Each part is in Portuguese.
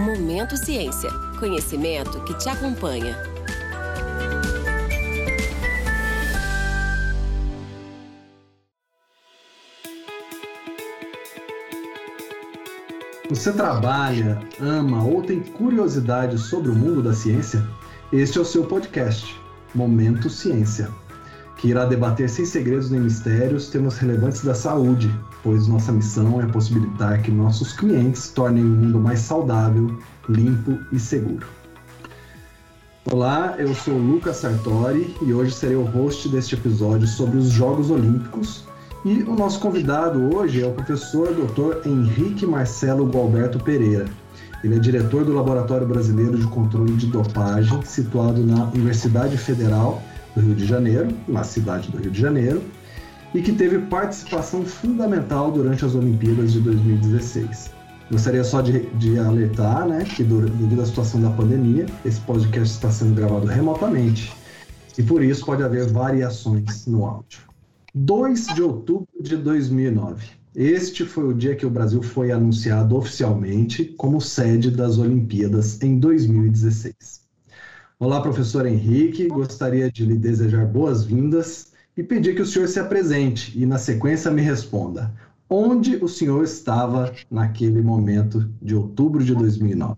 Momento Ciência. Conhecimento que te acompanha. Você trabalha, ama ou tem curiosidade sobre o mundo da ciência? Este é o seu podcast, Momento Ciência que irá debater sem segredos nem mistérios temas relevantes da saúde, pois nossa missão é possibilitar que nossos clientes tornem o mundo mais saudável, limpo e seguro. Olá, eu sou Lucas Sartori e hoje serei o host deste episódio sobre os Jogos Olímpicos. E o nosso convidado hoje é o professor Dr. Henrique Marcelo Gualberto Pereira. Ele é diretor do Laboratório Brasileiro de Controle de Dopagem, situado na Universidade Federal do Rio de Janeiro, na cidade do Rio de Janeiro, e que teve participação fundamental durante as Olimpíadas de 2016. Gostaria só de, de alertar né, que, devido à situação da pandemia, esse podcast está sendo gravado remotamente e por isso pode haver variações no áudio. 2 de outubro de 2009. Este foi o dia que o Brasil foi anunciado oficialmente como sede das Olimpíadas em 2016. Olá, professor Henrique. Gostaria de lhe desejar boas-vindas e pedir que o senhor se apresente e, na sequência, me responda. Onde o senhor estava naquele momento de outubro de 2009?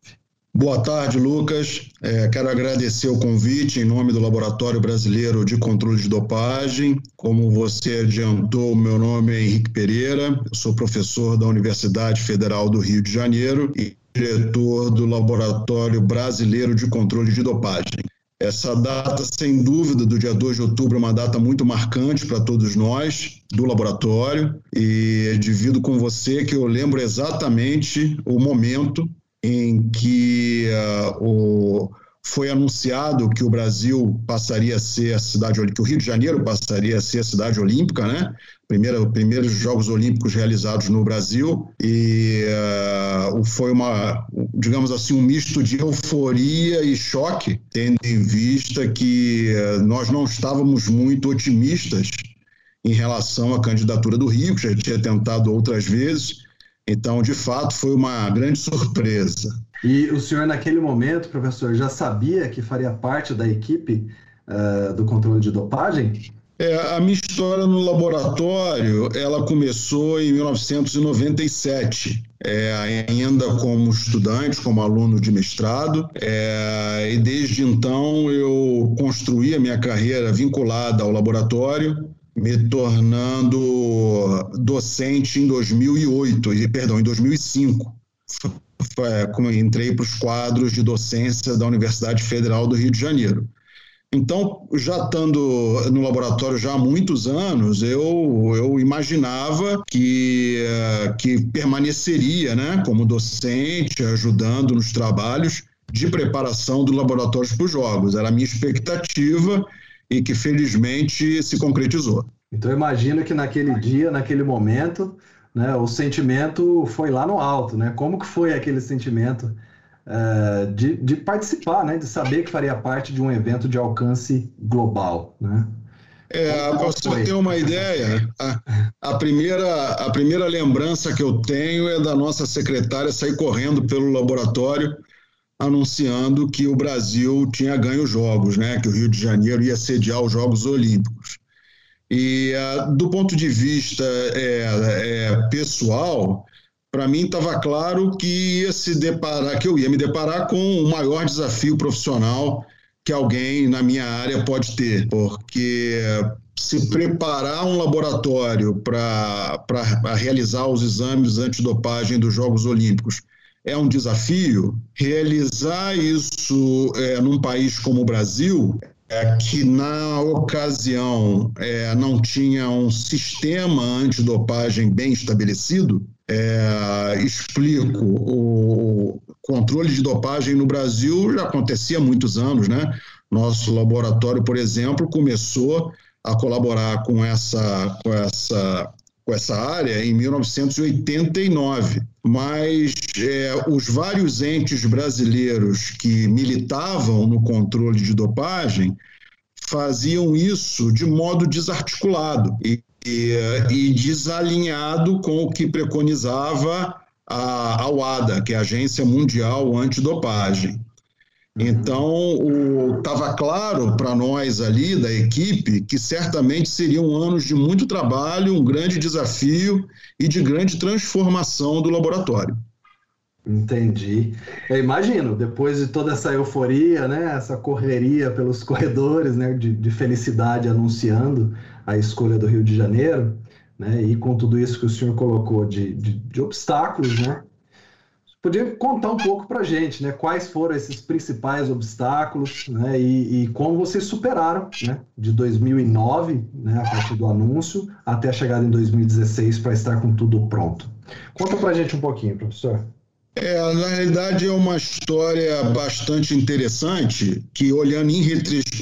Boa tarde, Lucas. É, quero agradecer o convite em nome do Laboratório Brasileiro de Controle de Dopagem. Como você adiantou, meu nome é Henrique Pereira, eu sou professor da Universidade Federal do Rio de Janeiro e diretor do Laboratório Brasileiro de Controle de Dopagem. Essa data, sem dúvida, do dia 2 de outubro, é uma data muito marcante para todos nós do laboratório e divido com você que eu lembro exatamente o momento em que uh, o, foi anunciado que o Brasil passaria a ser a cidade, que o Rio de Janeiro passaria a ser a cidade olímpica, né? Primeira, primeiros Jogos Olímpicos realizados no Brasil e uh, foi uma, digamos assim, um misto de euforia e choque, tendo em vista que uh, nós não estávamos muito otimistas em relação à candidatura do Rio, que já tinha tentado outras vezes. Então, de fato, foi uma grande surpresa. E o senhor, naquele momento, professor, já sabia que faria parte da equipe uh, do controle de dopagem? É, a minha história no laboratório, ela começou em 1997, é, ainda como estudante, como aluno de mestrado, é, e desde então eu construí a minha carreira vinculada ao laboratório, me tornando docente em 2008, perdão, em 2005. Foi, entrei para os quadros de docência da Universidade Federal do Rio de Janeiro. Então, já estando no laboratório já há muitos anos, eu, eu imaginava que, eh, que permaneceria né, como docente, ajudando nos trabalhos de preparação do laboratório para os jogos. Era a minha expectativa e que felizmente se concretizou. Então, imagino que naquele dia, naquele momento, né, o sentimento foi lá no alto. Né? Como que foi aquele sentimento? É, de, de, participar, né, de saber que faria parte de um evento de alcance global, né? É, para você ter uma ideia, a, a, primeira, a primeira lembrança que eu tenho é da nossa secretária sair correndo pelo laboratório anunciando que o Brasil tinha ganho jogos, né? que o Rio de Janeiro ia sediar os Jogos Olímpicos. E uh, do ponto de vista é, é, pessoal, para mim estava claro que ia se deparar, que eu ia me deparar com o maior desafio profissional que alguém na minha área pode ter, porque se preparar um laboratório para realizar os exames antidopagem dos Jogos Olímpicos é um desafio. Realizar isso é, num país como o Brasil, é, que na ocasião é, não tinha um sistema antidopagem bem estabelecido, é, explico, o controle de dopagem no Brasil já acontecia há muitos anos, né? Nosso laboratório, por exemplo, começou a colaborar com essa, com essa, com essa área em 1989, mas é, os vários entes brasileiros que militavam no controle de dopagem faziam isso de modo desarticulado. E e, e desalinhado com o que preconizava a, a WADA, que é a Agência Mundial Antidopagem. Uhum. Então, estava claro para nós ali da equipe que certamente seriam anos de muito trabalho, um grande desafio e de grande transformação do laboratório. Entendi. Eu imagino, depois de toda essa euforia, né, essa correria pelos corredores, né, de, de felicidade anunciando a escolha do Rio de Janeiro, né, e com tudo isso que o senhor colocou de, de, de obstáculos, né, podia contar um pouco para a gente, né, quais foram esses principais obstáculos, né, e, e como vocês superaram, né, de 2009, né, a partir do anúncio, até a chegada em 2016 para estar com tudo pronto. Conta para a gente um pouquinho, professor. É, na realidade é uma história bastante interessante que, olhando em,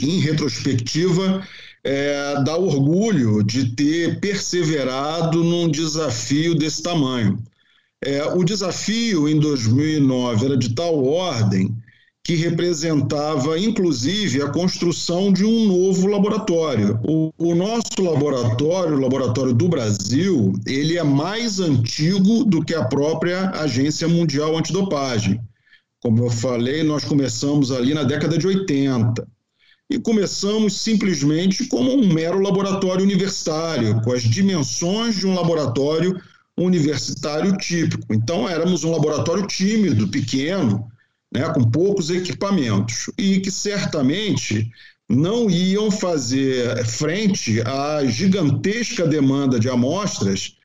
em retrospectiva, é, dá orgulho de ter perseverado num desafio desse tamanho. É, o desafio em 2009 era de tal ordem que representava, inclusive, a construção de um novo laboratório. O, o, nosso laboratório, o Laboratório do Brasil, ele é mais antigo do que a própria Agência Mundial Antidopagem. Como eu falei, nós começamos ali na década de 80. E começamos simplesmente como um mero laboratório universitário, com as dimensões de um laboratório universitário típico. Então, éramos um laboratório tímido, pequeno, né, com poucos equipamentos, e que certamente não iam fazer frente à gigantesca demanda de amostras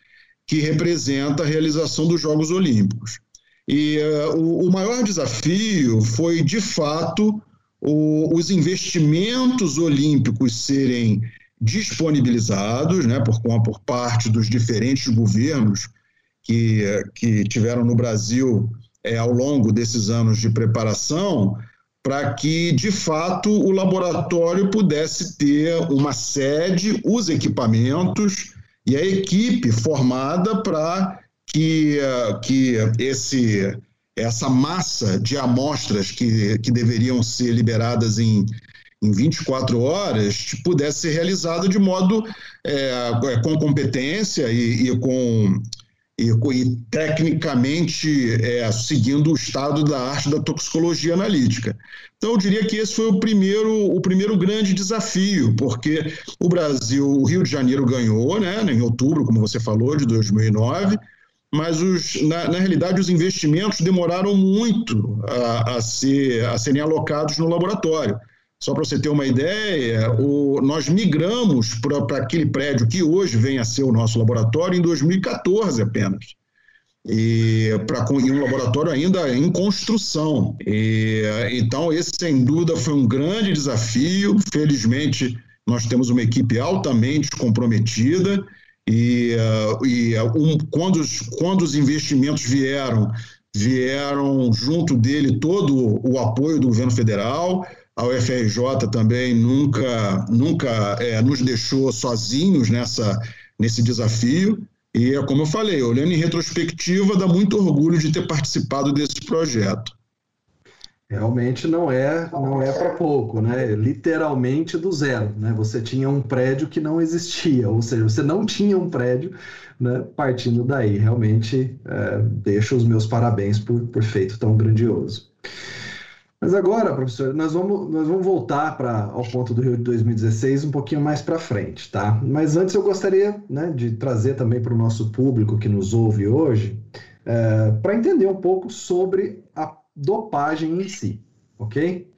que representa a realização dos Jogos Olímpicos. E uh, o, o, maior desafio foi, de fato, o, os investimentos olímpicos serem disponibilizados né, por, por parte dos diferentes governos que, que tiveram no Brasil é, ao longo desses anos de preparação, para que, de fato, o laboratório pudesse ter uma sede, os equipamentos e a equipe formada para que, que esse, essa massa de amostras que, que deveriam ser liberadas em, em 24 horas pudesse ser realizada de modo é, com competência e, e com e, e tecnicamente é, seguindo o estado da arte da toxicologia analítica. Então, eu diria que esse foi o primeiro, o primeiro grande desafio, porque o Brasil, o Rio de Janeiro ganhou, né, em outubro, como você falou, de 2009, mas os, na, na realidade os investimentos demoraram muito a, a, ser, a serem alocados no laboratório. Só para você ter uma ideia, o, nós migramos para aquele prédio que hoje vem a ser o nosso laboratório em 2014 apenas. E para um laboratório ainda em construção. E, então, esse sem dúvida foi um grande desafio. Felizmente, nós temos uma equipe altamente comprometida. E, uh, e um, quando, os, quando os investimentos vieram, vieram junto dele todo o apoio do governo federal a UFRJ também nunca, nunca é, nos deixou sozinhos nessa, nesse desafio. E é como eu falei, olhando em retrospectiva, dá muito orgulho de ter participado desse projeto. Realmente não é, não é para pouco, né? Literalmente do zero, né? Você tinha um prédio que não existia, ou seja, você não tinha um prédio, né? Partindo daí, realmente é, deixo os meus parabéns por, por feito tão grandioso. Mas agora, professor, nós vamos, nós vamos voltar para ao ponto do Rio de 2016 um pouquinho mais para frente, tá? Mas antes eu gostaria né, de trazer também para o nosso público que nos ouve hoje, é, para entender um pouco sobre dopagem em si, ok?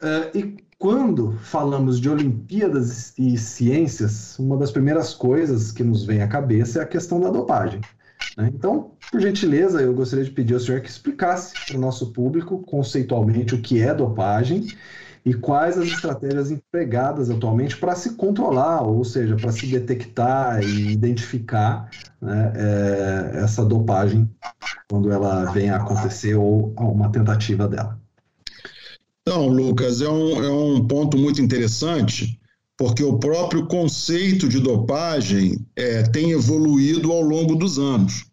É, e quando falamos de Olimpíadas e ciências, uma das primeiras coisas que nos vem à cabeça é a questão da dopagem. Né? Então, por gentileza, eu gostaria de pedir ao senhor que explicasse para o nosso público conceitualmente o que é dopagem e quais as estratégias empregadas atualmente para se controlar, ou seja, para se detectar e identificar né, é, essa dopagem quando ela vem a acontecer ou uma tentativa dela. Então, Lucas, é um, é um ponto muito interessante porque o próprio conceito de dopagem é, tem evoluído ao longo dos anos.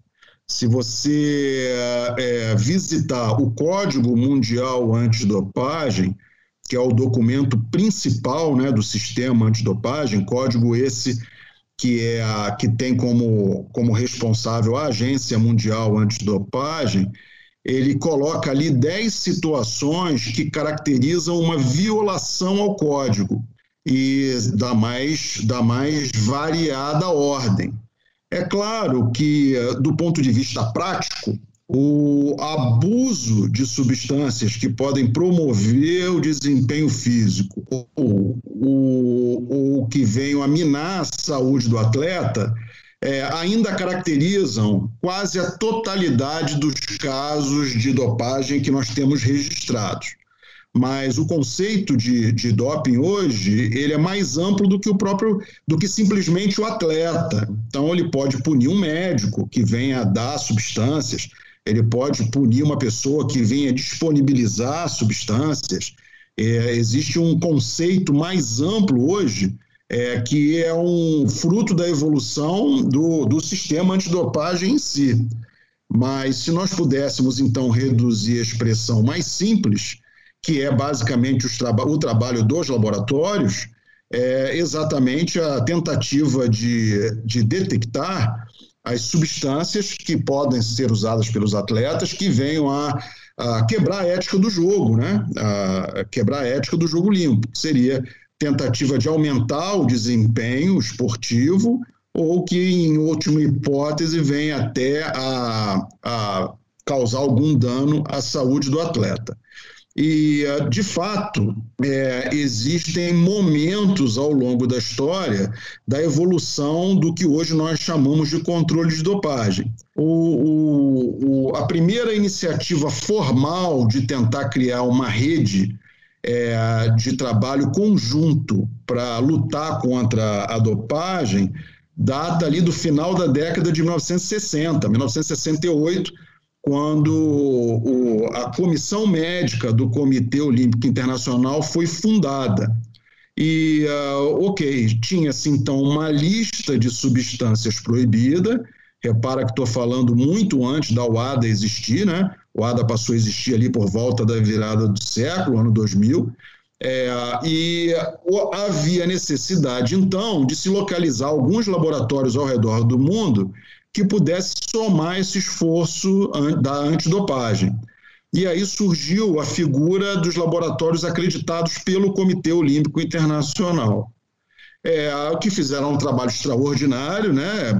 Se você é, visitar o Código Mundial Antidopagem, que é o documento principal né, do sistema antidopagem, código esse que é a que tem como, como responsável a Agência Mundial Antidopagem, ele coloca ali 10 situações que caracterizam uma violação ao código e da mais, da mais variada ordem. É claro que, do ponto de vista prático, o abuso de substâncias que podem promover o desempenho físico ou, ou, que venham a minar a saúde do atleta é, ainda caracterizam quase a totalidade dos casos de dopagem que nós temos registrados. Mas o conceito de, de doping hoje ele é mais amplo do que o próprio, do que simplesmente o atleta. Então ele pode punir um médico que venha dar substâncias, ele pode punir uma pessoa que venha disponibilizar substâncias. É, existe um conceito mais amplo hoje é, que é um fruto da evolução do, do sistema antidopagem em si. Mas se nós pudéssemos, então, reduzir a expressão mais simples, que é basicamente traba o trabalho dos laboratórios, é exatamente a tentativa de, de detectar as substâncias que podem ser usadas pelos atletas que venham a, a quebrar a ética do jogo, né? A quebrar a ética do jogo limpo, que seria tentativa de aumentar o desempenho esportivo ou que, em última hipótese, venha até a, a causar algum dano à saúde do atleta. E, de fato, é, existem momentos ao longo da história da evolução do que hoje nós chamamos de controle de dopagem. O, o, a primeira iniciativa formal de tentar criar uma rede é, de trabalho conjunto para lutar contra a dopagem data ali do final da década de 1960, 1968 quando o, a comissão médica do Comitê Olímpico Internacional foi fundada. E, uh, ok, tinha-se então uma lista de substâncias proibidas. Repara que estou falando muito antes da UADA existir, né? O ADA passou a existir ali por volta da virada do século, ano 2000. É, e havia necessidade, então, de se localizar alguns laboratórios ao redor do mundo que pudesse somar esse esforço da antidopagem. E aí surgiu a figura dos laboratórios acreditados pelo Comitê Olímpico Internacional. É, que fizeram um trabalho extraordinário, né?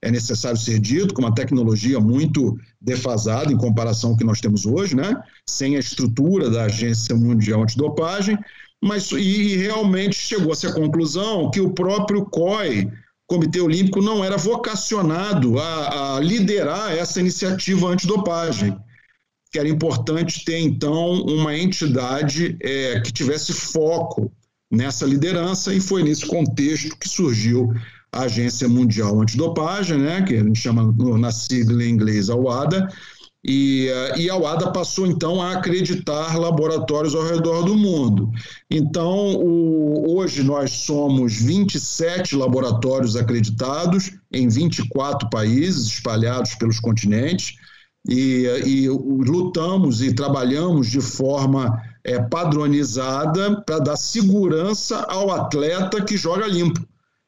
é necessário ser dito, com uma tecnologia muito defasada em comparação ao que nós temos hoje, né? sem a estrutura da Agência Mundial Antidopagem, mas e realmente chegou-se à conclusão que o próprio COI Comitê Olímpico não era vocacionado a, a liderar essa iniciativa antidopagem, que era importante ter, então, uma entidade é, que tivesse foco nessa liderança, e foi nesse contexto que surgiu a Agência Mundial Antidopagem, né, que a gente chama na sigla em inglês a UADA, e, eh, e a UADA passou então a acreditar laboratórios ao redor do mundo. Então, o, hoje nós somos 27 laboratórios acreditados em 24 países espalhados pelos continentes e, e lutamos e trabalhamos de forma é, padronizada para dar segurança ao atleta que joga limpo.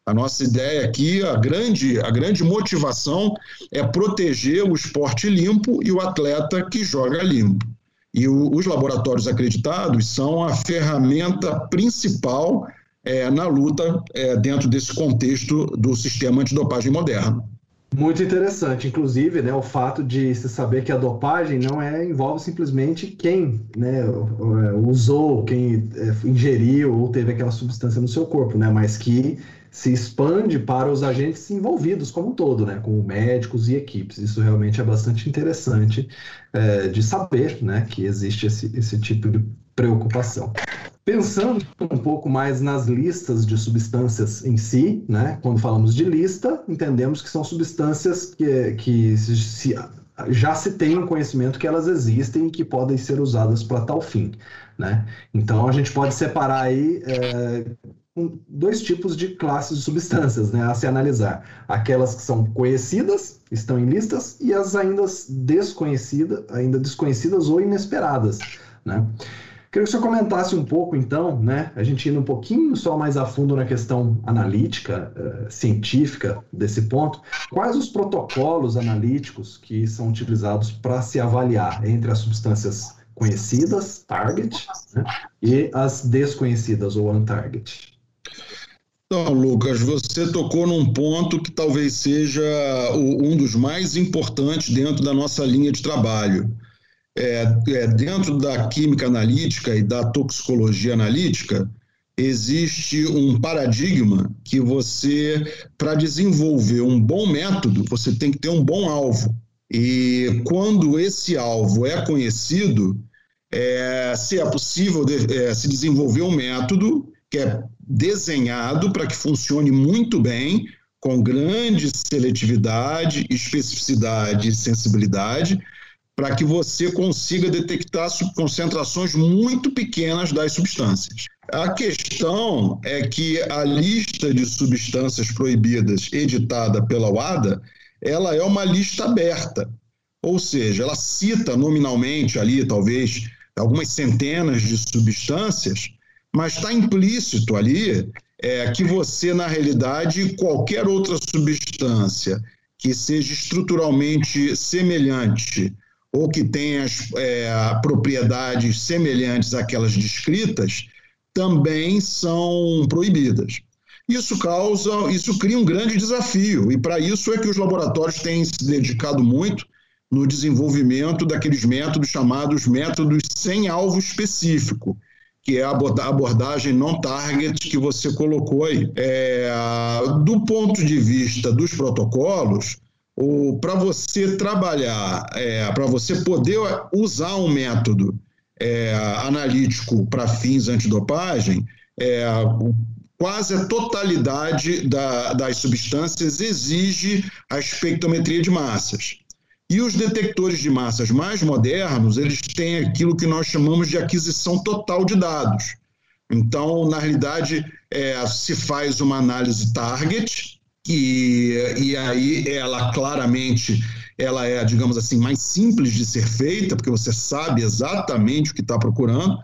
A nossa ideia aqui, a grande, a grande motivação é proteger o esporte limpo e o atleta que joga limpo. E o, os laboratórios acreditados são a ferramenta principal é, na luta é, dentro desse contexto do sistema antidopagem moderno. Muito interessante, inclusive, né, o fato de se saber que a dopagem não é envolve simplesmente quem né, usou, quem é, ingeriu ou teve aquela substância no seu corpo, né, mas que se expande para os agentes envolvidos como um todo, né, como médicos e equipes. Isso realmente é bastante interessante é, de saber, né, que existe esse, esse tipo de preocupação. Pensando um pouco mais nas listas de substâncias em si, né, quando falamos de lista, entendemos que são substâncias que, que se, se, já se tem um conhecimento que elas existem e que podem ser usadas para tal fim. Né? Então a gente pode separar aí é, dois tipos de classes de substâncias né, a se analisar. Aquelas que são conhecidas, estão em listas, e as ainda desconhecidas, ainda desconhecidas ou inesperadas. Né? Queria que você comentasse um pouco, então, né? A gente indo um pouquinho só mais a fundo na questão analítica, uh, científica desse ponto. Quais os protocolos analíticos que são utilizados para se avaliar entre as substâncias conhecidas, target, né, e as desconhecidas, ou untarget? Então, Lucas, você tocou num ponto que talvez seja o, um dos mais importantes dentro da nossa linha de trabalho é, é, dentro da química analítica e da toxicologia analítica, existe um paradigma que você, para desenvolver um bom método, você tem que ter um bom alvo. E quando esse alvo é conhecido, é, se é possível de, é, se desenvolver um método que é desenhado para que funcione muito bem, com grande seletividade, especificidade e sensibilidade, para que você consiga detectar concentrações muito pequenas das substâncias. A questão é que a lista de substâncias proibidas editada pela UADA, ela é uma lista aberta, ou seja, ela cita nominalmente ali, talvez, algumas centenas de substâncias, mas está implícito ali é, que você, na realidade, qualquer outra substância que seja estruturalmente semelhante ou que tenha é, propriedades semelhantes àquelas descritas, também são proibidas. Isso causa, isso cria um grande desafio, e para isso é que os laboratórios têm se dedicado muito no desenvolvimento daqueles métodos chamados métodos sem alvo específico, que é a abordagem non-target que você colocou aí. É, do ponto de vista dos protocolos, para você trabalhar, é, para você poder usar um método é, analítico para fins antidopagem, é, quase a totalidade da, das substâncias exige a espectrometria de massas. E os detectores de massas mais modernos, eles têm aquilo que nós chamamos de aquisição total de dados. Então, na realidade, é, se faz uma análise target, e, e aí ela claramente ela é, digamos assim, mais simples de ser feita, porque você sabe exatamente o que está procurando.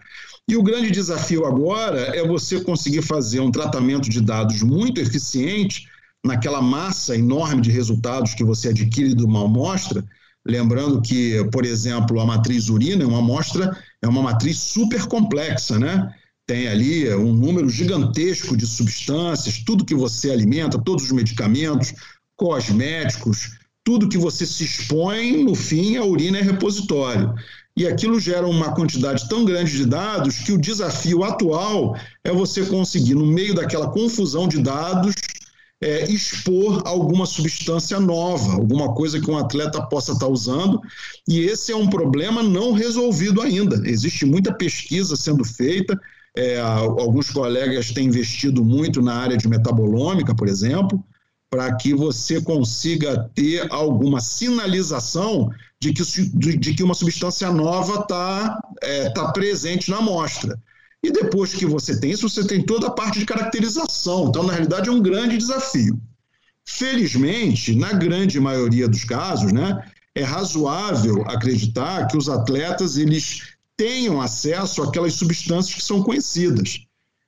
E o grande desafio agora é você conseguir fazer um tratamento de dados muito eficiente naquela massa enorme de resultados que você adquire de uma amostra. Lembrando que, por exemplo, a matriz urina é uma amostra, é uma matriz super complexa, né? tem ali um número gigantesco de substâncias, tudo que você alimenta, todos os medicamentos, cosméticos, tudo que você se expõe, no fim, a urina é repositório. E aquilo gera uma quantidade tão grande de dados que o desafio atual é você conseguir, no meio daquela confusão de dados, é, expor alguma substância nova, alguma coisa que um atleta possa estar usando. E esse é um problema não resolvido ainda. Existe muita pesquisa sendo feita, é, alguns colegas têm investido muito na área de metabolômica, por exemplo, para que você consiga ter alguma sinalização de que, de, de que uma substância nova está é, tá presente na amostra. E depois que você tem isso, você tem toda a parte de caracterização. Então, na realidade, é um grande desafio. Felizmente, na grande maioria dos casos, né, é razoável acreditar que os atletas eles tenham acesso àquelas substâncias que são conhecidas.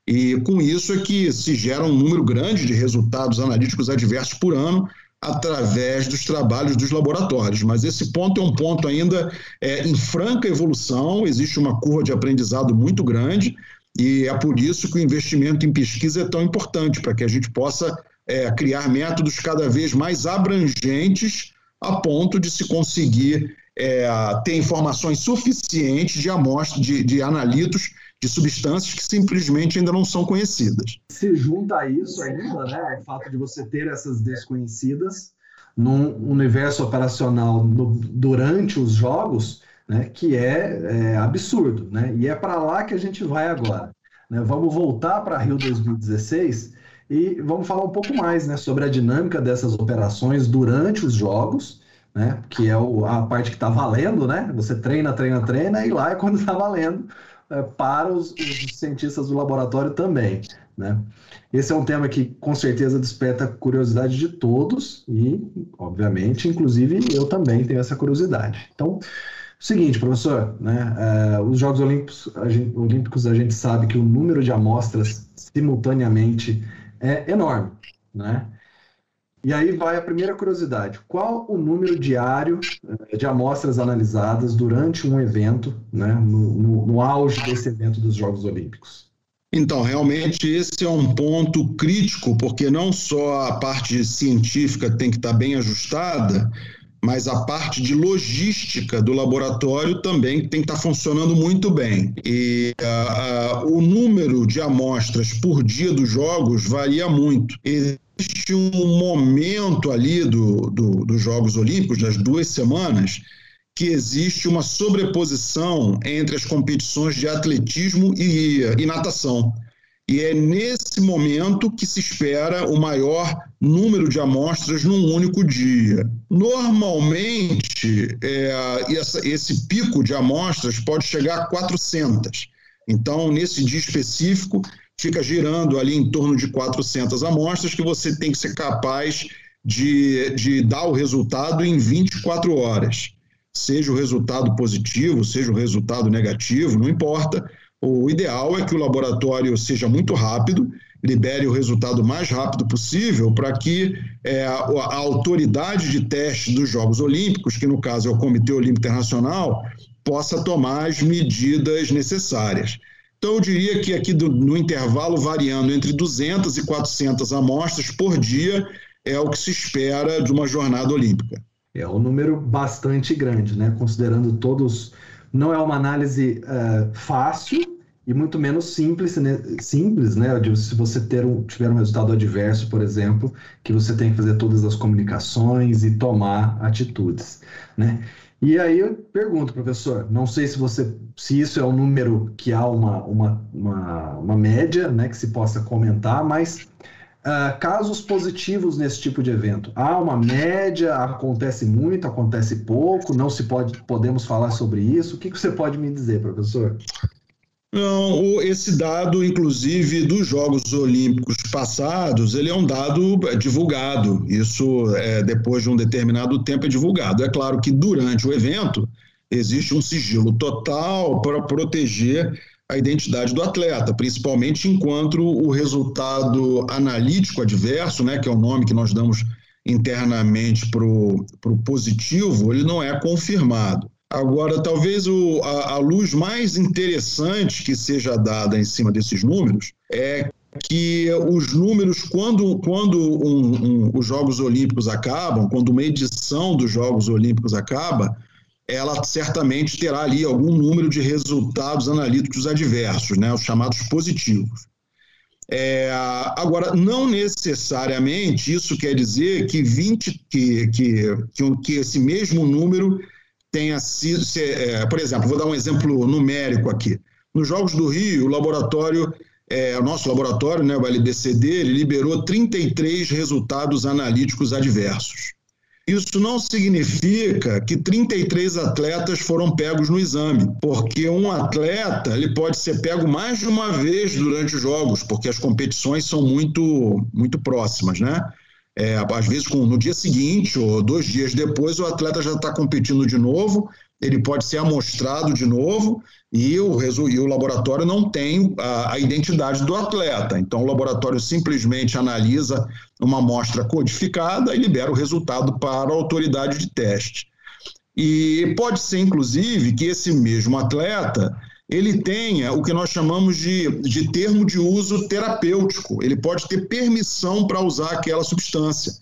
E com isso é que se gera um número grande de resultados analíticos adversos por ano através dos trabalhos dos laboratórios. Mas esse ponto é um ponto ainda é, em franca evolução, existe uma curva de aprendizado muito grande e é por isso que o investimento em pesquisa é tão importante, para que a gente possa é, criar métodos cada vez mais abrangentes a ponto de se conseguir é, ter informações suficientes de amostra, de, de analitos de substâncias que simplesmente ainda não são conhecidas. Se junta a isso ainda, né, o fato de você ter essas desconhecidas num universo operacional no, durante os jogos, né, que é, é absurdo, né, e é para lá que a gente vai agora. Né? Vamos voltar para Rio 2016 e vamos falar um pouco mais, né, sobre a dinâmica dessas operações durante os jogos né? Que é o, a parte que está valendo, né? Você treina, treina, treina, e lá é quando está valendo para os, os, cientistas do laboratório também, né? Esse é um tema que com certeza desperta a curiosidade de todos e, obviamente, inclusive eu também tenho essa curiosidade. Então, Seguinte, professor, né, uh, os Jogos Olímpicos a, gente, Olímpicos, a gente sabe que o número de amostras simultaneamente é enorme, né? E aí vai a primeira curiosidade: qual o número diário uh, de amostras analisadas durante um evento, né, no, no, no auge desse evento dos Jogos Olímpicos? Então, realmente esse é um ponto crítico, porque não só a parte científica tem que estar bem ajustada, mas a parte de logística do laboratório também tem que estar funcionando muito bem. E uh, uh, o número de amostras por dia dos jogos varia muito. Existe um momento ali do, do, dos Jogos Olímpicos, das duas semanas, que existe uma sobreposição entre as competições de atletismo e, e natação. E é nesse momento que se espera o maior número de amostras num único dia. Normalmente, é, essa, esse pico de amostras pode chegar a 400. Então, nesse dia específico, fica girando ali em torno de 400 amostras que você tem que ser capaz de, de dar o resultado em 24 horas. Seja o resultado positivo, seja o resultado negativo, não importa o ideal é que o laboratório seja muito rápido, libere o resultado mais rápido possível para que é, a, a, autoridade de teste dos Jogos Olímpicos, que no caso é o Comitê Olímpico Internacional, possa tomar as medidas necessárias. Então, eu diria que aqui do, no intervalo variando entre 200 e 400 amostras por dia é o que se espera de uma jornada olímpica. É um número bastante grande, né? Considerando todos. Não é uma análise uh, fácil, e muito menos simples, né? simples, né? Se você ter um, tiver um resultado adverso, por exemplo, que você tem que fazer todas as comunicações e tomar atitudes, né? E aí eu pergunto, professor, não sei se você, se isso é um número que há uma, uma, uma, uma média, né, que se possa comentar, mas uh, casos positivos nesse tipo de evento, há uma média, acontece muito, acontece pouco, não se pode, podemos falar sobre isso. O que, que você pode me dizer, professor? Não, esse dado, inclusive, dos Jogos Olímpicos passados, ele é um dado é, divulgado. Isso, é, depois de um determinado tempo, é divulgado. É claro que durante o evento existe um sigilo total para proteger a identidade do atleta, principalmente enquanto o resultado analítico adverso, né, que é o nome que nós damos internamente para o positivo, ele não é confirmado. Agora, talvez o, a, a, luz mais interessante que seja dada em cima desses números é que os números, quando, quando um, um, os Jogos Olímpicos acabam, quando uma edição dos Jogos Olímpicos acaba, ela certamente terá ali algum número de resultados analíticos adversos, né, os chamados positivos. É, agora, não necessariamente isso quer dizer que 20, que, que, que, que esse mesmo número tenha sido, se, é, por exemplo, vou dar um exemplo numérico aqui. Nos Jogos do Rio, o laboratório, é, o nosso laboratório, né, o LBCD, ele liberou 33 resultados analíticos adversos. Isso não significa que 33 atletas foram pegos no exame, porque um atleta ele pode ser pego mais de uma vez durante os jogos, porque as competições são muito, muito próximas, né? É, às vezes, com, no dia seguinte ou dois dias depois, o atleta já está competindo de novo, ele pode ser amostrado de novo e o, e o laboratório não tem a, a, identidade do atleta. Então, o laboratório simplesmente analisa uma amostra codificada e libera o resultado para a autoridade de teste. E pode ser, inclusive, que esse mesmo atleta ele tenha o que nós chamamos de, de termo de uso terapêutico. Ele pode ter permissão para usar aquela substância.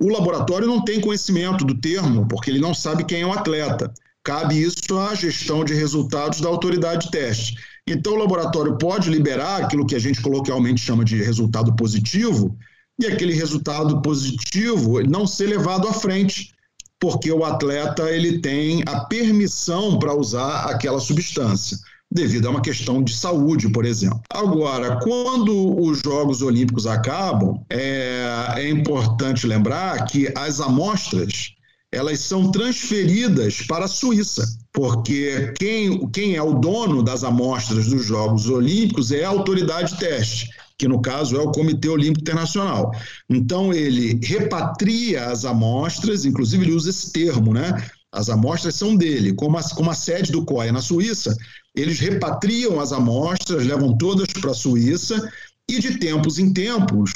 O laboratório não tem conhecimento do termo, porque ele não sabe quem é o atleta. Cabe isso à gestão de resultados da autoridade de teste. Então, o laboratório pode liberar aquilo que a gente coloquialmente chama de resultado positivo, e aquele resultado positivo não ser levado à frente, porque o atleta ele tem a permissão para usar aquela substância devido a uma questão de saúde, por exemplo. Agora, quando os Jogos Olímpicos acabam, é, é importante lembrar que as amostras elas são transferidas para a Suíça, porque quem, quem é o dono das amostras dos Jogos Olímpicos é a autoridade de teste, que no caso é o Comitê Olímpico Internacional. Então ele repatria as amostras, inclusive ele usa esse termo, né? As amostras são dele. Como a, como a sede do COI é na Suíça, eles repatriam as amostras, levam todas para a Suíça e, de tempos em tempos,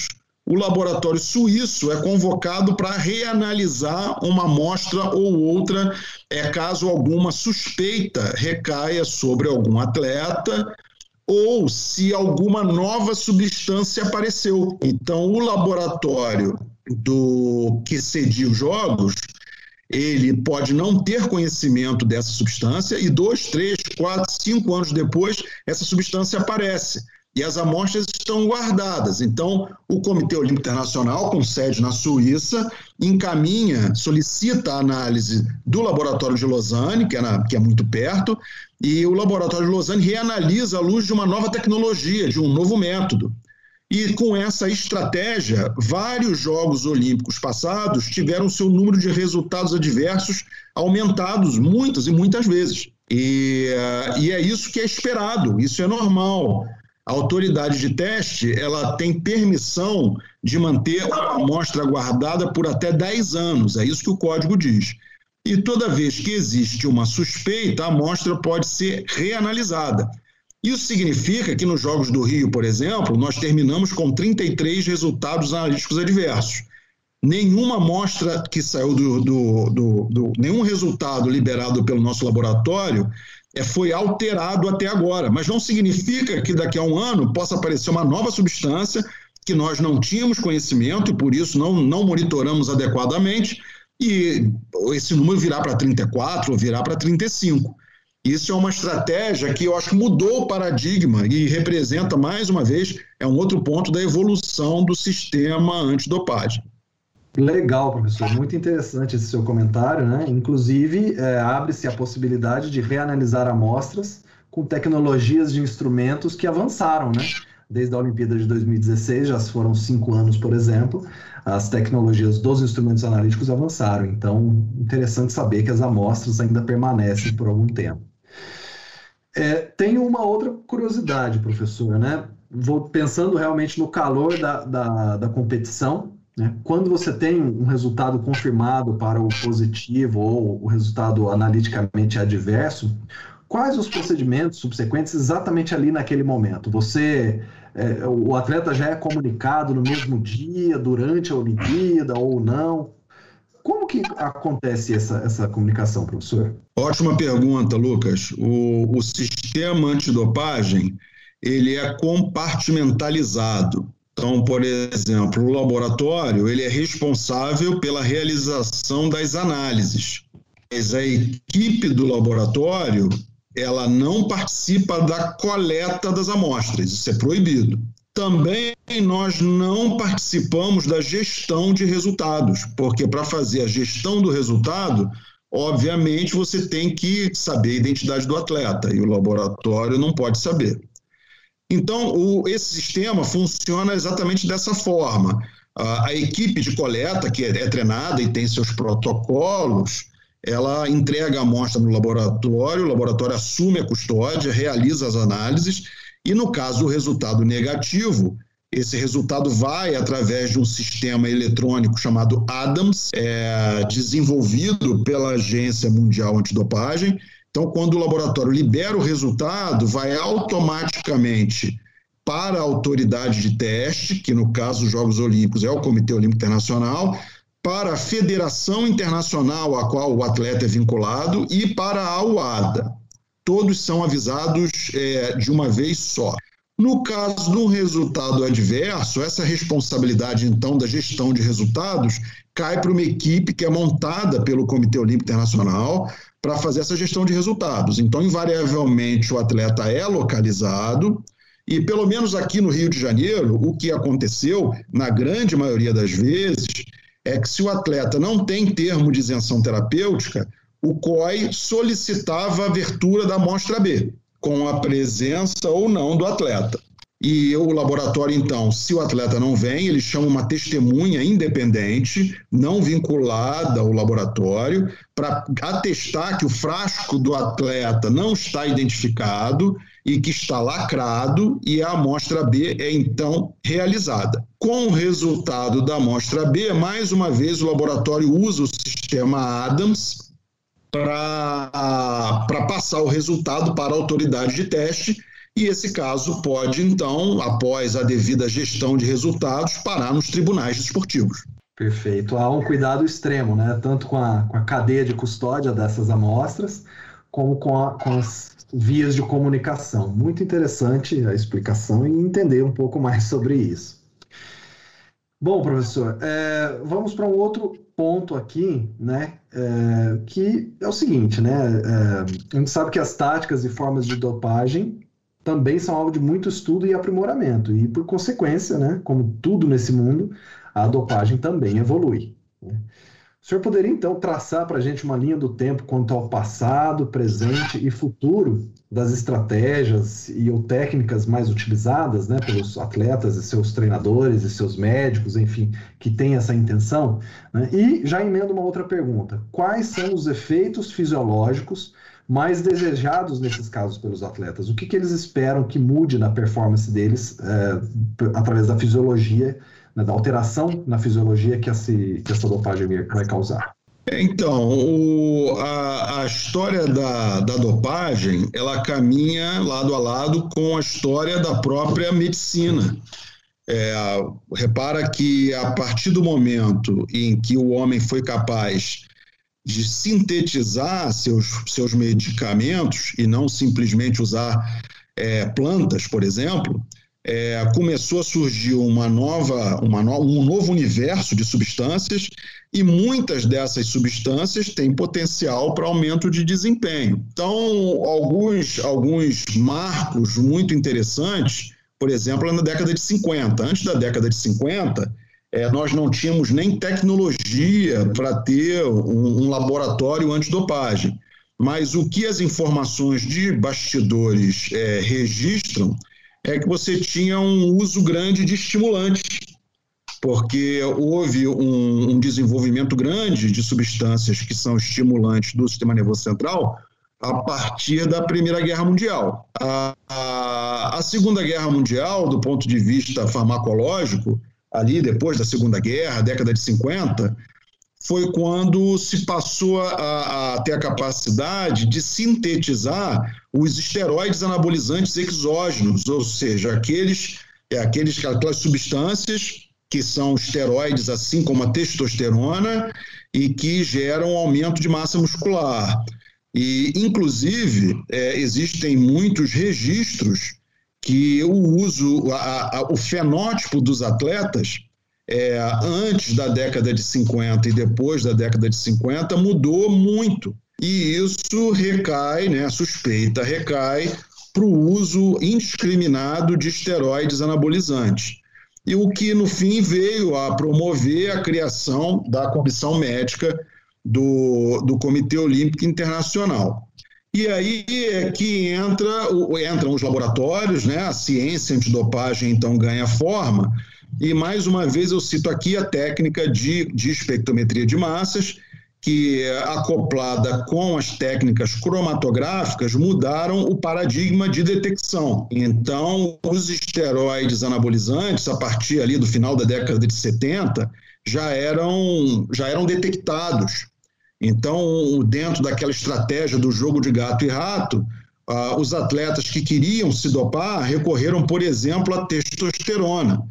o laboratório suíço é convocado para reanalisar uma amostra ou outra, é, caso alguma suspeita recaia sobre algum atleta ou se alguma nova substância apareceu. Então, o laboratório do que cedia os jogos, ele pode não ter conhecimento dessa substância e dois, três, quatro, cinco anos depois, essa substância aparece e as amostras estão guardadas. Então, o Comitê Olímpico Internacional, com sede na Suíça, encaminha, solicita a análise do laboratório de Lausanne, que é, na, que é muito perto, e o laboratório de Lausanne reanalisa à luz de uma nova tecnologia, de um novo método. E com essa estratégia, vários Jogos Olímpicos passados tiveram seu número de resultados adversos aumentados muitas e muitas vezes. E, e é isso que é esperado, isso é normal. A autoridade de teste ela tem permissão de manter uma amostra guardada por até 10 anos, é isso que o código diz. E toda vez que existe uma suspeita, a amostra pode ser reanalisada. Isso significa que nos Jogos do Rio, por exemplo, nós terminamos com 33 resultados analíticos adversos. Nenhuma amostra que saiu do, do, do, do nenhum resultado liberado pelo nosso laboratório é, foi alterado até agora, mas não significa que daqui a um ano possa aparecer uma nova substância que nós não tínhamos conhecimento e por isso não, não monitoramos adequadamente e esse número virá para 34 ou virá para 35. Isso é uma estratégia que eu acho que mudou o paradigma e representa, mais uma vez, é um outro ponto da evolução do sistema antidopagem. Legal, professor. Muito interessante esse seu comentário, né? Inclusive, é, abre-se a possibilidade de reanalisar amostras com tecnologias de instrumentos que avançaram, né? Desde a Olimpíada de 2016, já foram cinco anos, por exemplo, as tecnologias dos instrumentos analíticos avançaram. Então, interessante saber que as amostras ainda permanecem por algum tempo. É, tem uma outra curiosidade, professor, né? Vou pensando realmente no calor da, da, da competição, né? Quando você tem um resultado confirmado para o positivo ou o resultado analiticamente adverso, quais os procedimentos subsequentes exatamente ali naquele momento? Você, é, o atleta já é comunicado no mesmo dia, durante a Olimpíada ou não? Como que acontece essa, essa comunicação, professor? Ótima pergunta, Lucas. O, o sistema antidopagem ele é compartimentalizado. Então, por exemplo, o laboratório ele é responsável pela realização das análises. Mas a equipe do laboratório ela não participa da coleta das amostras, isso é proibido. Também nós não participamos da gestão de resultados, porque para fazer a gestão do resultado, obviamente você tem que saber a identidade do atleta e o laboratório não pode saber. Então, o, esse sistema funciona exatamente dessa forma. A, a equipe de coleta, que é, é treinada e tem seus protocolos, ela entrega a amostra no laboratório, o laboratório assume a custódia, realiza as análises e, no caso do resultado negativo, esse resultado vai através de um sistema eletrônico chamado ADAMS, é, desenvolvido pela Agência Mundial Antidopagem. Então, quando o laboratório libera o resultado, vai automaticamente para a autoridade de teste, que no caso dos Jogos Olímpicos é o Comitê Olímpico Internacional, para a Federação Internacional a qual o atleta é vinculado e para a UADA todos são avisados é, de uma vez só. No caso de um resultado adverso, essa responsabilidade, então, da gestão de resultados cai para uma equipe que é montada pelo Comitê Olímpico Internacional para fazer essa gestão de resultados. Então, invariavelmente, o atleta é localizado, e pelo menos aqui no Rio de Janeiro, o que aconteceu, na grande maioria das vezes, é que se o atleta não tem termo de isenção terapêutica, o COI solicitava a abertura da amostra B, com a presença ou não do atleta. E o laboratório, então, se o atleta não vem, ele chama uma testemunha independente, não vinculada ao laboratório, para atestar que o frasco do atleta não está identificado e que está lacrado, e a amostra B é então realizada. Com o resultado da amostra B, mais uma vez o laboratório usa o sistema Adams para passar o resultado para a autoridade de teste, e esse caso pode, então, após a devida gestão de resultados, parar nos tribunais esportivos. Perfeito. Há um cuidado extremo, né? tanto com a, com a cadeia de custódia dessas amostras, como com, a, com as vias de comunicação. Muito interessante a explicação e entender um pouco mais sobre isso. Bom, professor, é, vamos para um outro ponto aqui, né, é, que é o seguinte, né, é, a gente sabe que as táticas e formas de dopagem também são alvo de muito estudo e aprimoramento, e por consequência, né, como tudo nesse mundo, a dopagem também evolui. Né? O senhor poderia então traçar para a gente uma linha do tempo quanto ao passado, presente e futuro das estratégias e ou técnicas mais utilizadas né, pelos atletas e seus treinadores e seus médicos, enfim, que têm essa intenção? Né? E já emendo uma outra pergunta: quais são os efeitos fisiológicos mais desejados nesses casos pelos atletas? O que, que eles esperam que mude na performance deles é, através da fisiologia? Né, da alteração na fisiologia que, essa, que essa dopagem vai causar. Então, o, a, a, história da, da dopagem, ela caminha lado a lado com a história da própria medicina. É, repara que a partir do momento em que o homem foi capaz de sintetizar seus, seus medicamentos e não simplesmente usar é, plantas, por exemplo, é, começou a surgir uma nova, uma no, um novo universo de substâncias e muitas dessas substâncias têm potencial para aumento de desempenho. Então, alguns, alguns marcos muito interessantes, por exemplo, na década de 50. Antes da década de 50, é, nós não tínhamos nem tecnologia para ter um, um laboratório antidopagem. Mas o que as informações de bastidores é, registram é que você tinha um uso grande de estimulantes, porque houve um, um desenvolvimento grande de substâncias que são estimulantes do sistema nervoso central a partir da Primeira Guerra Mundial. A, a, a, Segunda Guerra Mundial, do ponto de vista farmacológico, ali depois da Segunda Guerra, década de 50, foi quando se passou a, a, ter a capacidade de sintetizar os esteroides anabolizantes exógenos, ou seja, aqueles, é, aqueles, aquelas substâncias que são esteroides, assim como a testosterona, e que geram aumento de massa muscular. E, inclusive, é, existem muitos registros que o uso, a, a, o fenótipo dos atletas é, antes da década de 50 e depois da década de 50 mudou muito. E isso recai, né, a suspeita recai para o uso indiscriminado de esteroides anabolizantes. E o que, no fim, veio a promover a criação da comissão médica do, do Comitê Olímpico Internacional. E aí é que entra, entram os laboratórios, né? a ciência antidopagem então ganha forma, e mais uma vez eu cito aqui a técnica de, de espectrometria de massas, que acoplada com as técnicas cromatográficas mudaram o paradigma de detecção. Então, os esteroides anabolizantes, a partir ali do final da década de 70, já eram, já eram detectados. Então, dentro daquela estratégia do jogo de gato e rato, uh, os atletas que queriam se dopar recorreram, por exemplo, à testosterona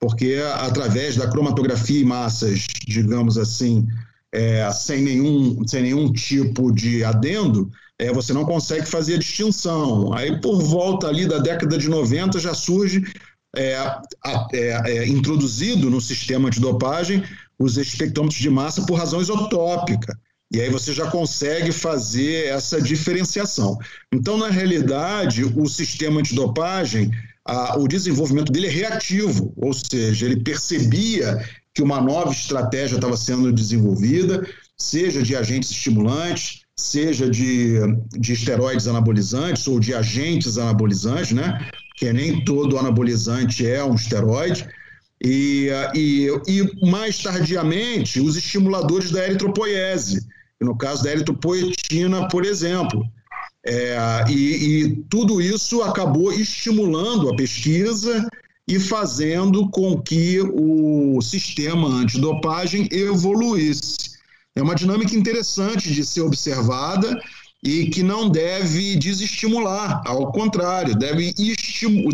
porque através da cromatografia em massas, digamos assim, é, sem, nenhum, sem nenhum tipo de adendo, é, você não consegue fazer a distinção. Aí, por volta ali da década de 90, já surge, é, é, é, introduzido no sistema de dopagem, os espectrômetros de massa por razão isotópica. E aí você já consegue fazer essa diferenciação. Então, na realidade, o sistema de dopagem a, o desenvolvimento dele é reativo, ou seja, ele percebia que uma nova estratégia estava sendo desenvolvida, seja de agentes estimulantes, seja de, de esteroides anabolizantes ou de agentes anabolizantes, né? Que nem todo anabolizante é um esteroide. E, e, e mais tardiamente, os estimuladores da eritropoiese, no caso da eritropoetina, por exemplo, é, e, e tudo isso acabou estimulando a pesquisa e fazendo com que o sistema antidopagem evoluísse. É uma dinâmica interessante de ser observada e que não deve desestimular, ao contrário, deve,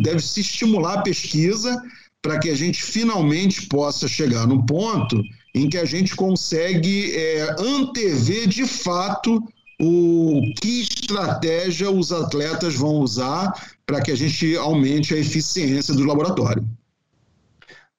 deve se estimular a pesquisa para que a gente finalmente possa chegar no ponto em que a gente consegue é, antever de fato o que estratégia os atletas vão usar para que a gente aumente a eficiência do laboratório.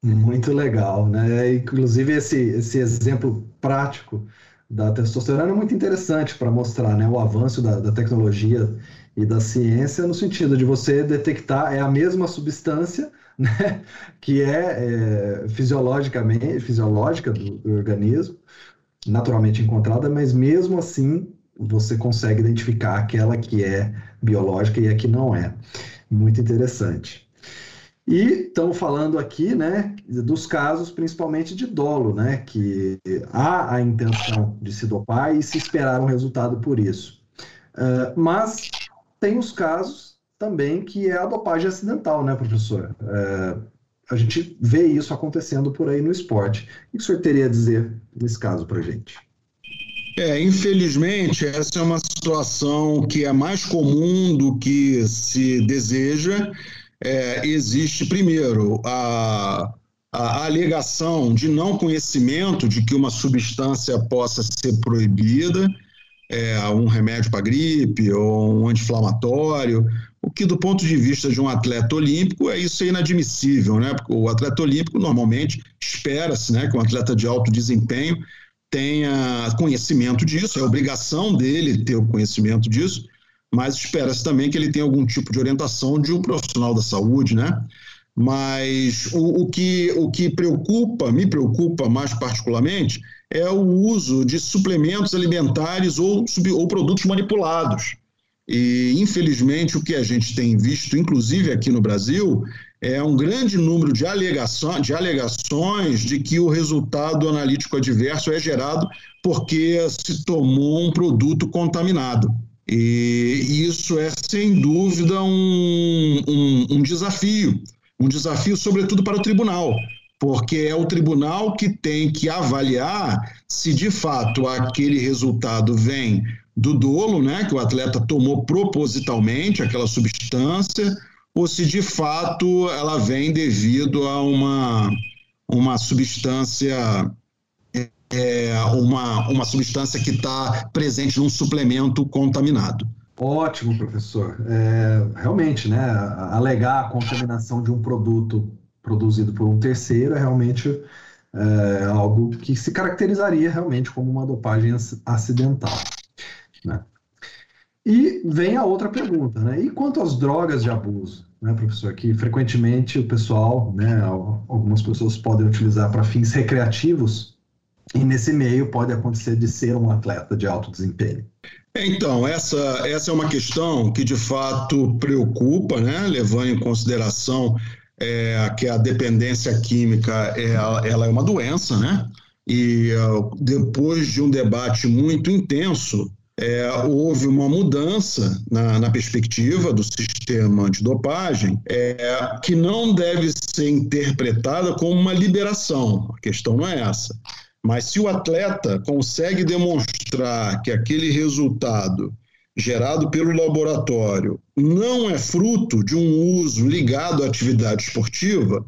Muito legal, né? Inclusive esse, esse exemplo prático da testosterona é muito interessante para mostrar né, o avanço da, da, tecnologia e da ciência no sentido de você detectar é a mesma substância né, que é, é fisiologicamente fisiológica do, do organismo, naturalmente encontrada, mas mesmo assim você consegue identificar aquela que é biológica e a que não é. Muito interessante. E estamos falando aqui, né, dos casos principalmente de dolo, né, que há a intenção de se dopar e se esperar um resultado por isso. Uh, mas tem os casos também que é a dopagem acidental, né, professor? Uh, a gente vê isso acontecendo por aí no esporte. O que o senhor teria a dizer nesse caso para a gente? É, infelizmente, essa é uma situação que é mais comum do que se deseja é, existe, primeiro, a, a alegação de não conhecimento de que uma substância possa ser proibida, é, um remédio para gripe ou um anti-inflamatório, o que do ponto de vista de um atleta olímpico é isso é inadmissível, né? Porque o atleta olímpico normalmente espera-se, né, que um atleta de alto desempenho tenha conhecimento disso, é obrigação dele ter o conhecimento disso, mas espera-se também que ele tenha algum tipo de orientação de um profissional da saúde, né? Mas o, o, que, o que preocupa, me preocupa mais particularmente, é o uso de suplementos alimentares ou, ou produtos manipulados. E, infelizmente, o que a gente tem visto, inclusive aqui no Brasil, é um grande número de, alegação, de alegações de que o resultado analítico adverso é gerado porque se tomou um produto contaminado. E isso é, sem dúvida, um, um, um desafio, um desafio, sobretudo, para o tribunal, porque é o tribunal que tem que avaliar se de fato aquele resultado vem do dolo, né, que o atleta tomou propositalmente aquela substância, ou se de fato ela vem devido a uma, uma substância é, uma, uma substância que está presente num suplemento contaminado. Ótimo, professor. É, realmente, né, alegar a contaminação de um produto produzido por um terceiro é realmente é, algo que se caracterizaria realmente como uma dopagem acidental. Né? E vem a outra pergunta, né? E quanto às drogas de abuso, né, professor? Que frequentemente o pessoal, né, algumas pessoas podem utilizar para fins recreativos e nesse meio pode acontecer de ser um atleta de alto desempenho. Então, essa, essa é uma questão que de fato preocupa, né? levando em consideração é, que a dependência química é, ela é uma doença, né? E uh, depois de um debate muito intenso, é, houve uma mudança na, na, perspectiva do sistema antidopagem é, que não deve ser interpretada como uma liberação. A questão não é essa. Mas se o atleta consegue demonstrar que aquele resultado gerado pelo laboratório não é fruto de um uso ligado à atividade esportiva,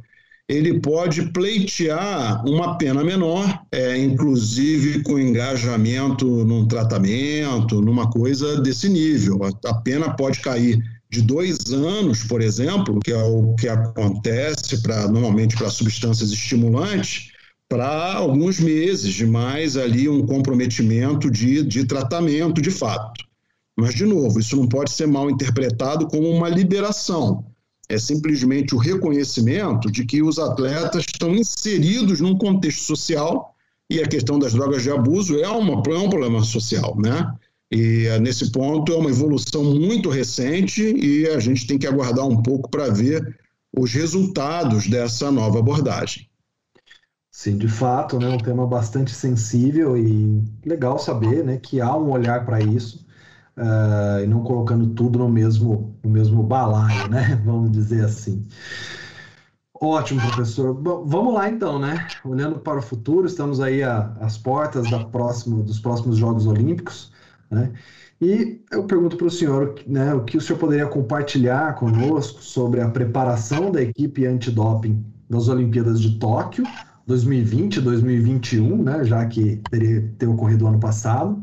ele pode pleitear uma pena menor, é, inclusive com engajamento num tratamento, numa coisa desse nível. A, a pena pode cair de dois anos, por exemplo, que é o que acontece para normalmente para substâncias estimulantes, para alguns meses de mais ali um comprometimento de, de tratamento de fato. Mas, de novo, isso não pode ser mal interpretado como uma liberação. É simplesmente o reconhecimento de que os atletas estão inseridos num contexto social e a questão das drogas de abuso é, uma, é um problema social, né? E nesse ponto é uma evolução muito recente e a gente tem que aguardar um pouco para ver os resultados dessa nova abordagem. Sim, de fato, né, um tema bastante sensível e legal saber né, que há um olhar para isso uh, e não colocando tudo no mesmo, no mesmo balaio, né, vamos dizer assim. Ótimo, professor. Bom, vamos lá então, né? Olhando para o futuro, estamos aí às portas da próxima, dos próximos Jogos Olímpicos, né? E eu pergunto para o senhor, né, o que o senhor poderia compartilhar conosco sobre a preparação da equipe antidoping das Olimpíadas de Tóquio 2020, 2021, né, já que teria ter ocorrido ano passado,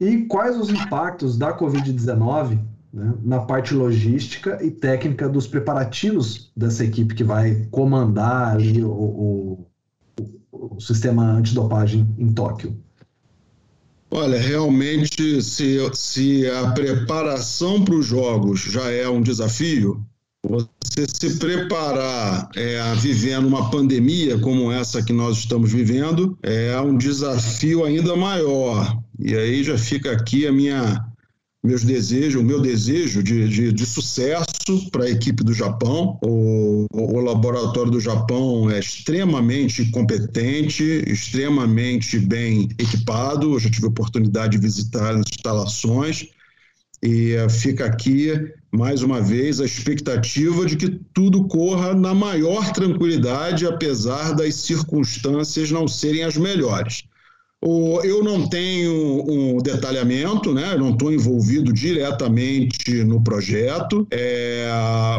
e quais os impactos da Covid-19 né, na parte logística e técnica dos preparativos dessa equipe que vai comandar ali o, o, o sistema antidopagem em Tóquio? Olha, realmente, se, se a preparação para os jogos já é um desafio, você se preparar é, vivendo uma pandemia como essa que nós estamos vivendo é um desafio ainda maior. E aí já fica aqui a minha meus desejos, o meu desejo de, de, de sucesso para a equipe do Japão. O, o, laboratório do Japão é extremamente competente, extremamente bem equipado. Eu já tive a oportunidade de visitar as instalações e eh, fica aqui mais uma vez a expectativa de que tudo corra na maior tranquilidade, apesar das circunstâncias não serem as melhores. Eu não tenho um detalhamento, né? Eu não estou envolvido diretamente no projeto, é,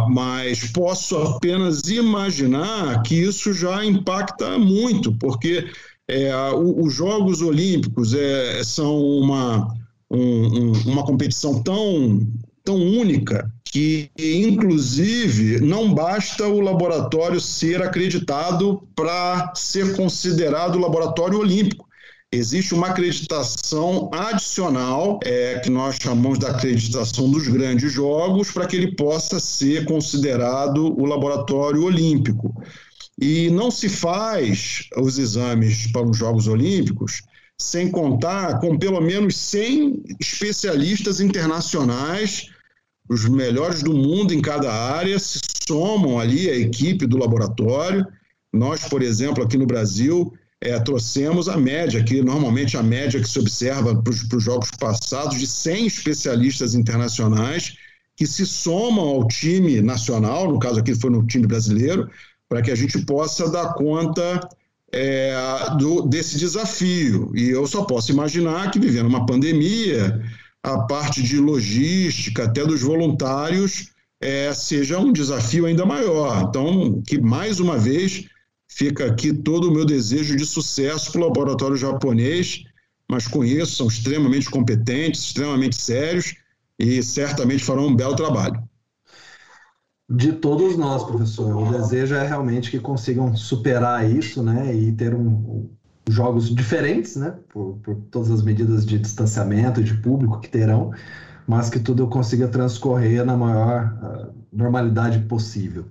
mas posso apenas imaginar que isso já impacta muito, porque é, os Jogos Olímpicos é, são uma, um, uma competição tão, tão única que, inclusive, não basta o laboratório ser acreditado para ser considerado laboratório olímpico existe uma acreditação adicional, é, que nós chamamos da acreditação dos grandes jogos, para que ele possa ser considerado o laboratório olímpico. E não se faz os exames para os Jogos Olímpicos sem contar com pelo menos 100 especialistas internacionais, os melhores do mundo em cada área, se somam ali à equipe do laboratório. Nós, por exemplo, aqui no Brasil, é, trouxemos a média, que normalmente a média que se observa para os jogos passados, de 100 especialistas internacionais que se somam ao time nacional, no caso aqui foi no time brasileiro, para que a gente possa dar conta é, do, desse desafio. E eu só posso imaginar que, vivendo uma pandemia, a parte de logística, até dos voluntários, é, seja um desafio ainda maior. Então, que mais uma vez Fica aqui todo o meu desejo de sucesso para o laboratório japonês, mas conheço, são extremamente competentes, extremamente sérios e certamente farão um belo trabalho. De todos nós, professor, o desejo é realmente que consigam superar isso, né, e ter um, jogos diferentes, né, por, por, todas as medidas de distanciamento e de público que terão, mas que tudo consiga transcorrer na maior uh, normalidade possível.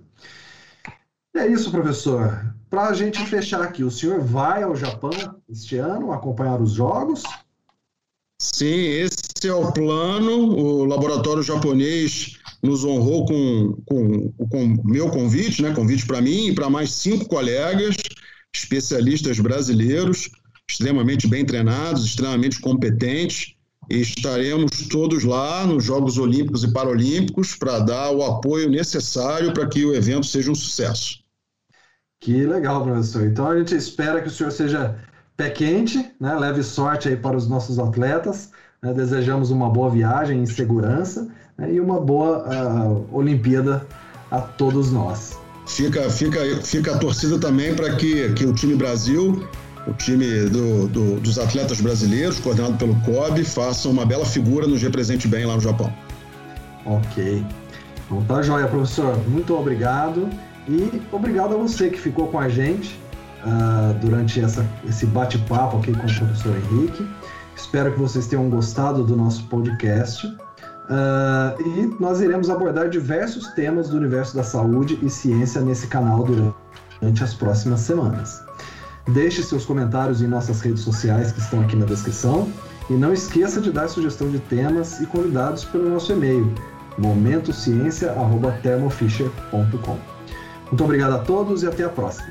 É isso, professor. Para a gente fechar aqui, o senhor vai ao Japão este ano acompanhar os jogos? Sim, esse é o plano. O laboratório japonês nos honrou com, com meu convite, né? convite para mim e para mais cinco colegas, especialistas brasileiros, extremamente bem treinados, extremamente competentes. E estaremos todos lá nos Jogos Olímpicos e Paralímpicos para dar o apoio necessário para que o evento seja um sucesso. Que legal, professor. Então a gente espera que o senhor seja pé quente, né? leve sorte aí para os nossos atletas. Né? Desejamos uma boa viagem em segurança né? e uma boa uh, Olimpíada a todos nós. Fica, fica, fica a torcida também para que, que o time Brasil, o time do, do, dos atletas brasileiros, coordenado pelo COB, faça uma bela figura, nos represente bem lá no Japão. Ok. Então tá joia, professor. Muito obrigado. E obrigado a você que ficou com a gente uh, durante essa, esse bate-papo aqui com o professor Henrique. Espero que vocês tenham gostado do nosso podcast. Uh, e nós iremos abordar diversos temas do universo da saúde e ciência nesse canal durante as próximas semanas. Deixe seus comentários em nossas redes sociais que estão aqui na descrição e não esqueça de dar sugestão de temas e convidados pelo nosso e-mail momentociencia@thermofisher.com. Muito obrigado a todos e até a próxima.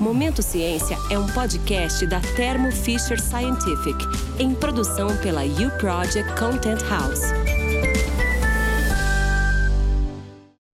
Momento Ciência é um podcast da Thermo Fisher Scientific, em produção pela U Project Content House.